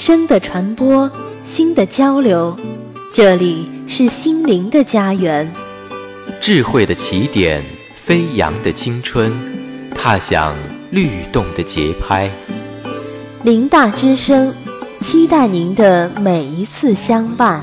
声的传播，心的交流，这里是心灵的家园。智慧的起点，飞扬的青春，踏响律动的节拍。林大之声，期待您的每一次相伴。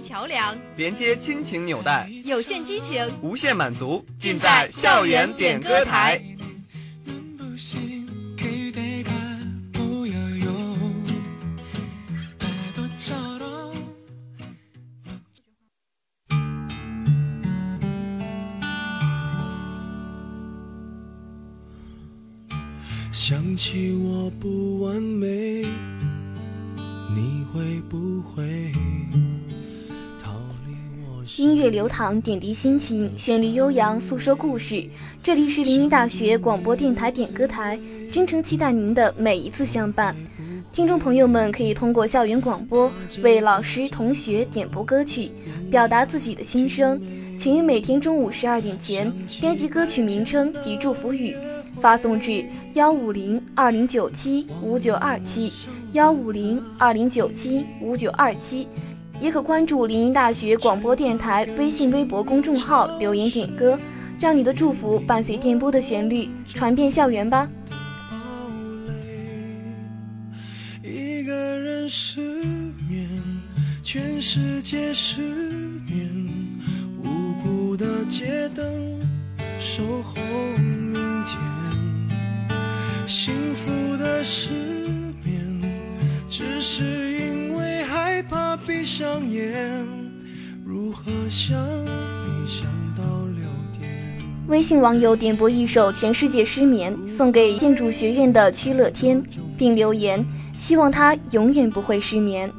桥梁连接亲情纽带，有限激情，无限满足，尽在校园点歌台。想起我不完美，你会不会？音乐流淌，点滴心情；旋律悠扬，诉说故事。这里是临沂大学广播电台点歌台，真诚期待您的每一次相伴。听众朋友们可以通过校园广播为老师、同学点播歌曲，表达自己的心声。请于每天中午十二点前，编辑歌曲名称及祝福语，发送至幺五零二零九七五九二七幺五零二零九七五九二七。也可关注临沂大学广播电台微信微博公众号留言点歌让你的祝福伴随电波的旋律传遍校园吧一个人失眠全世界失眠无辜的街灯守候明天幸福的时微信网友点播一首《全世界失眠》，送给建筑学院的曲乐天，并留言希望他永远不会失眠。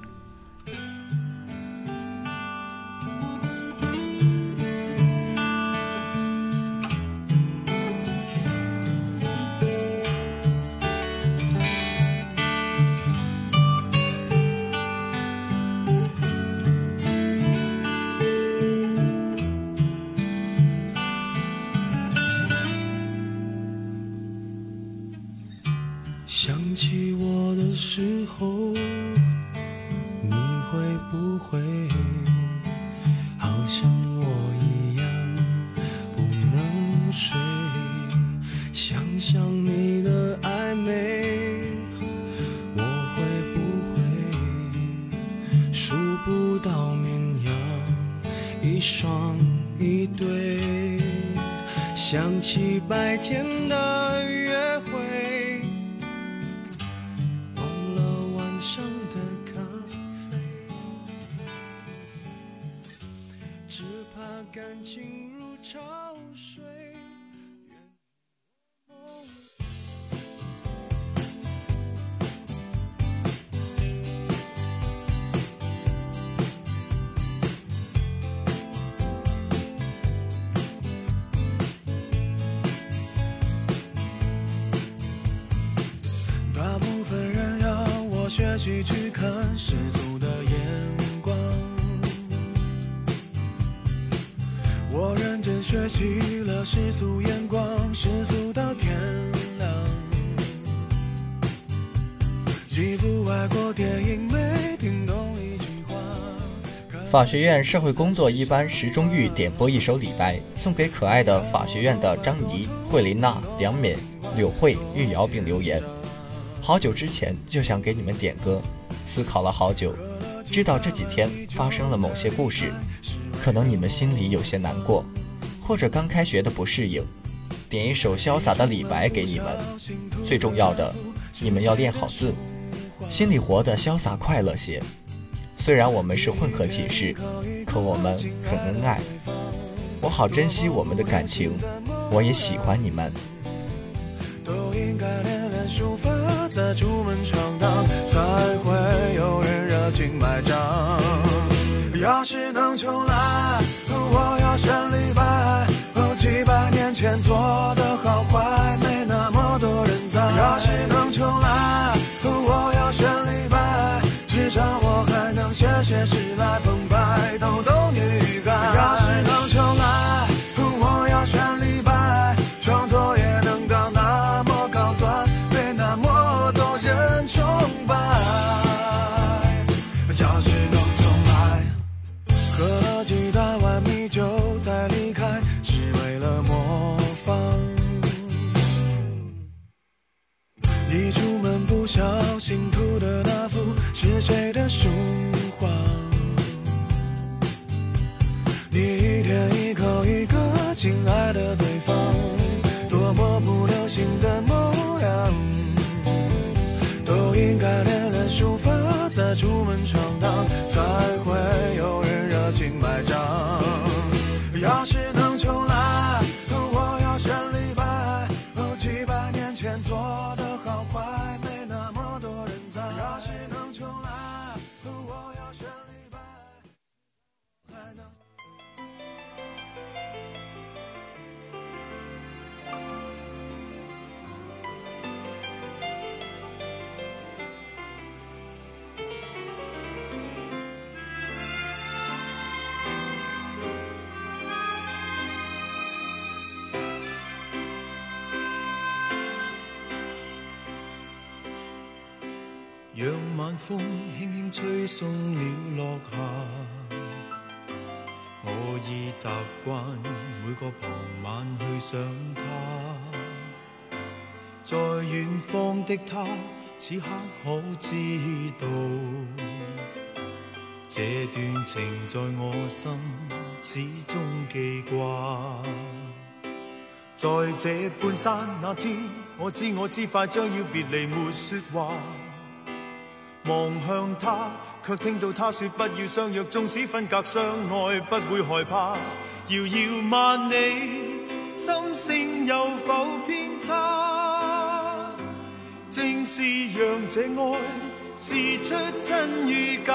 一双一对，想起白天的月。学习去看世俗的眼光。我认真学习了世俗眼光，世俗到天亮。一部外国电影，没听懂一句话。法学院社会工作一班石中玉点播一首李白，送给可爱的法学院的张仪、惠琳娜、梁敏、柳慧、玉瑶并留言。好久之前就想给你们点歌，思考了好久，知道这几天发生了某些故事，可能你们心里有些难过，或者刚开学的不适应，点一首潇洒的李白给你们。最重要的，你们要练好字，心里活得潇洒快乐些。虽然我们是混合寝室，可我们很恩爱，我好珍惜我们的感情，我也喜欢你们。在出门闯荡，才会有人热情买账。要是能重来，我要选李白，几百年前做的好坏，没那么多人在。要是能重来，我要选李白，至少我还能写写诗。亲爱的对方，多么不流行的模样，都应该练练书法，再出门闯。让晚风轻轻吹送了落霞，我已习惯每个傍晚去想他，在远方的他，此刻可知道这段情在我心始终记挂。在这半山那天，我知我知快将要别离，没说话。望向他，却听到他说不要相约，纵使分隔相爱，不会害怕。遥遥万里，心声有否偏差？正是让这爱试出真与假。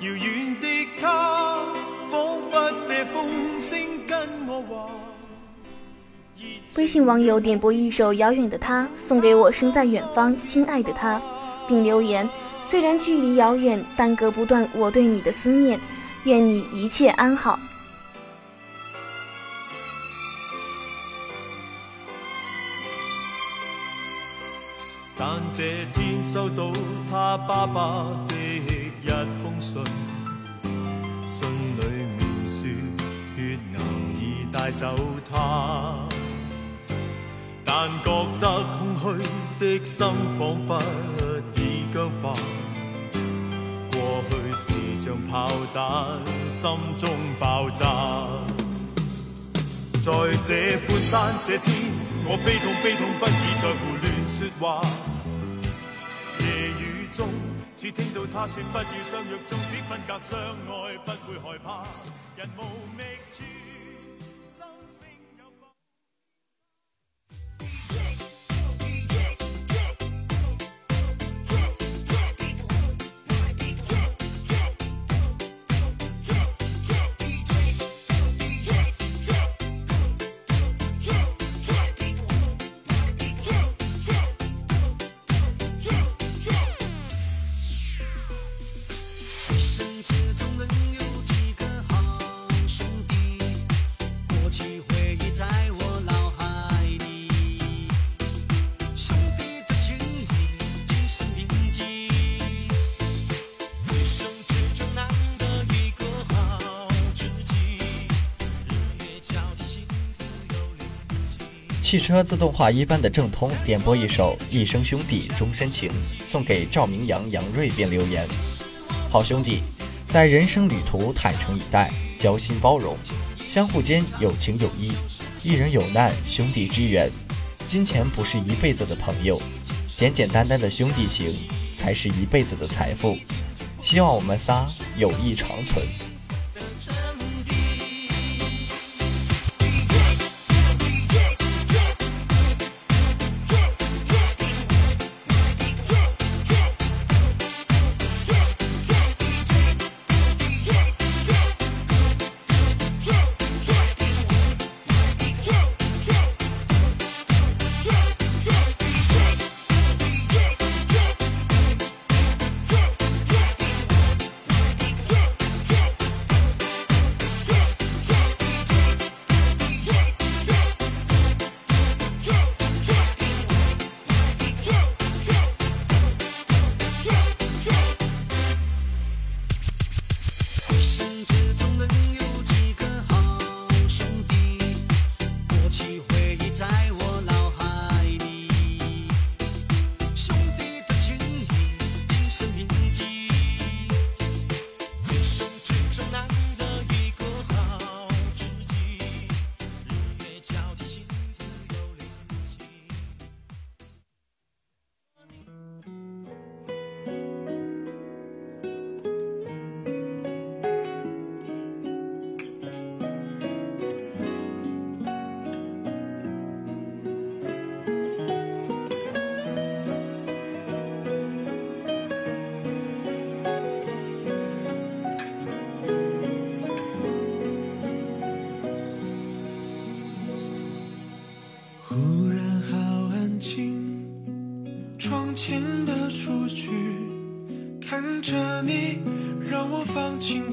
遥远的他，仿佛借风声跟我话。微信网友点播一首《遥远的他》，送给我生在远方亲爱的他，并留言：虽然距离遥远，但隔不断我对你的思念，愿你一切安好。但这天收到他他。爸爸的一封信，信里带走但觉得空虚的心仿佛已僵化，过去是像炮弹，心中爆炸。在这半山这天，我悲痛悲痛不已，在胡乱说话。夜雨中，只听到他说不要相约，纵使分隔相爱，不会害怕。人无觅处。汽车自动化一班的郑通点播一首《一生兄弟终身情》，送给赵明阳、杨瑞，便留言：“好兄弟，在人生旅途坦诚以待，交心包容，相互间有情有义，一人有难兄弟支援。金钱不是一辈子的朋友，简简单单的兄弟情才是一辈子的财富。希望我们仨友谊长存。”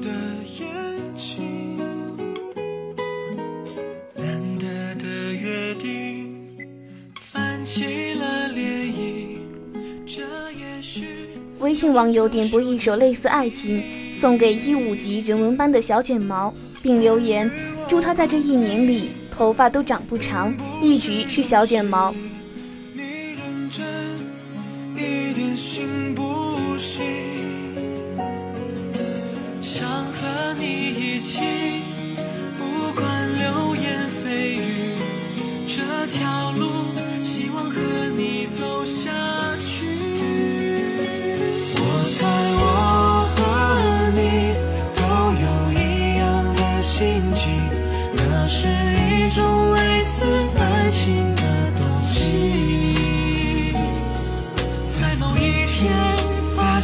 的的难得约定，泛起了涟漪。这也许微信网友点播一首类似爱情，送给一五级人文班的小卷毛，并留言祝他在这一年里头发都长不长，一直是小卷毛。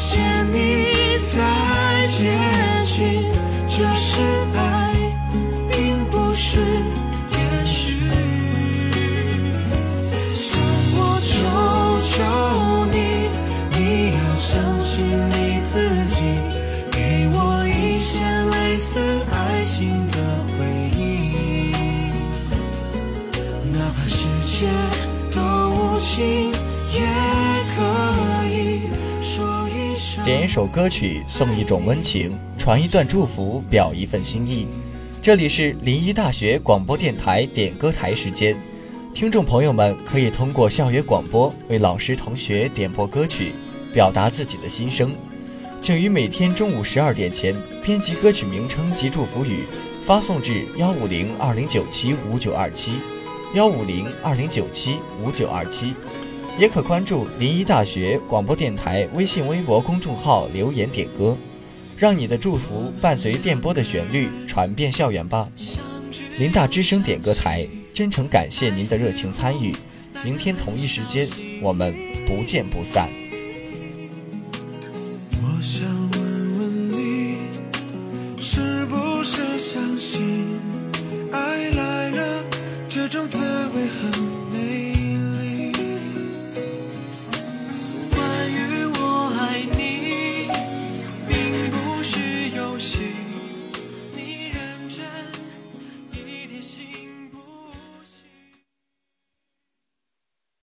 谢你再接近，这是爱，并不是也许。我求求你，你要相信你自己，给我一些类似爱情的回应，哪怕世界多无情。点一首歌曲，送一种温情，传一段祝福，表一份心意。这里是临沂大学广播电台点歌台时间，听众朋友们可以通过校园广播为老师同学点播歌曲，表达自己的心声。请于每天中午十二点前编辑歌曲名称及祝福语，发送至幺五零二零九七五九二七，幺五零二零九七五九二七。也可关注临沂大学广播电台微信微博公众号留言点歌，让你的祝福伴随电波的旋律传遍校园吧。林大之声点歌台真诚感谢您的热情参与，明天同一时间我们不见不散。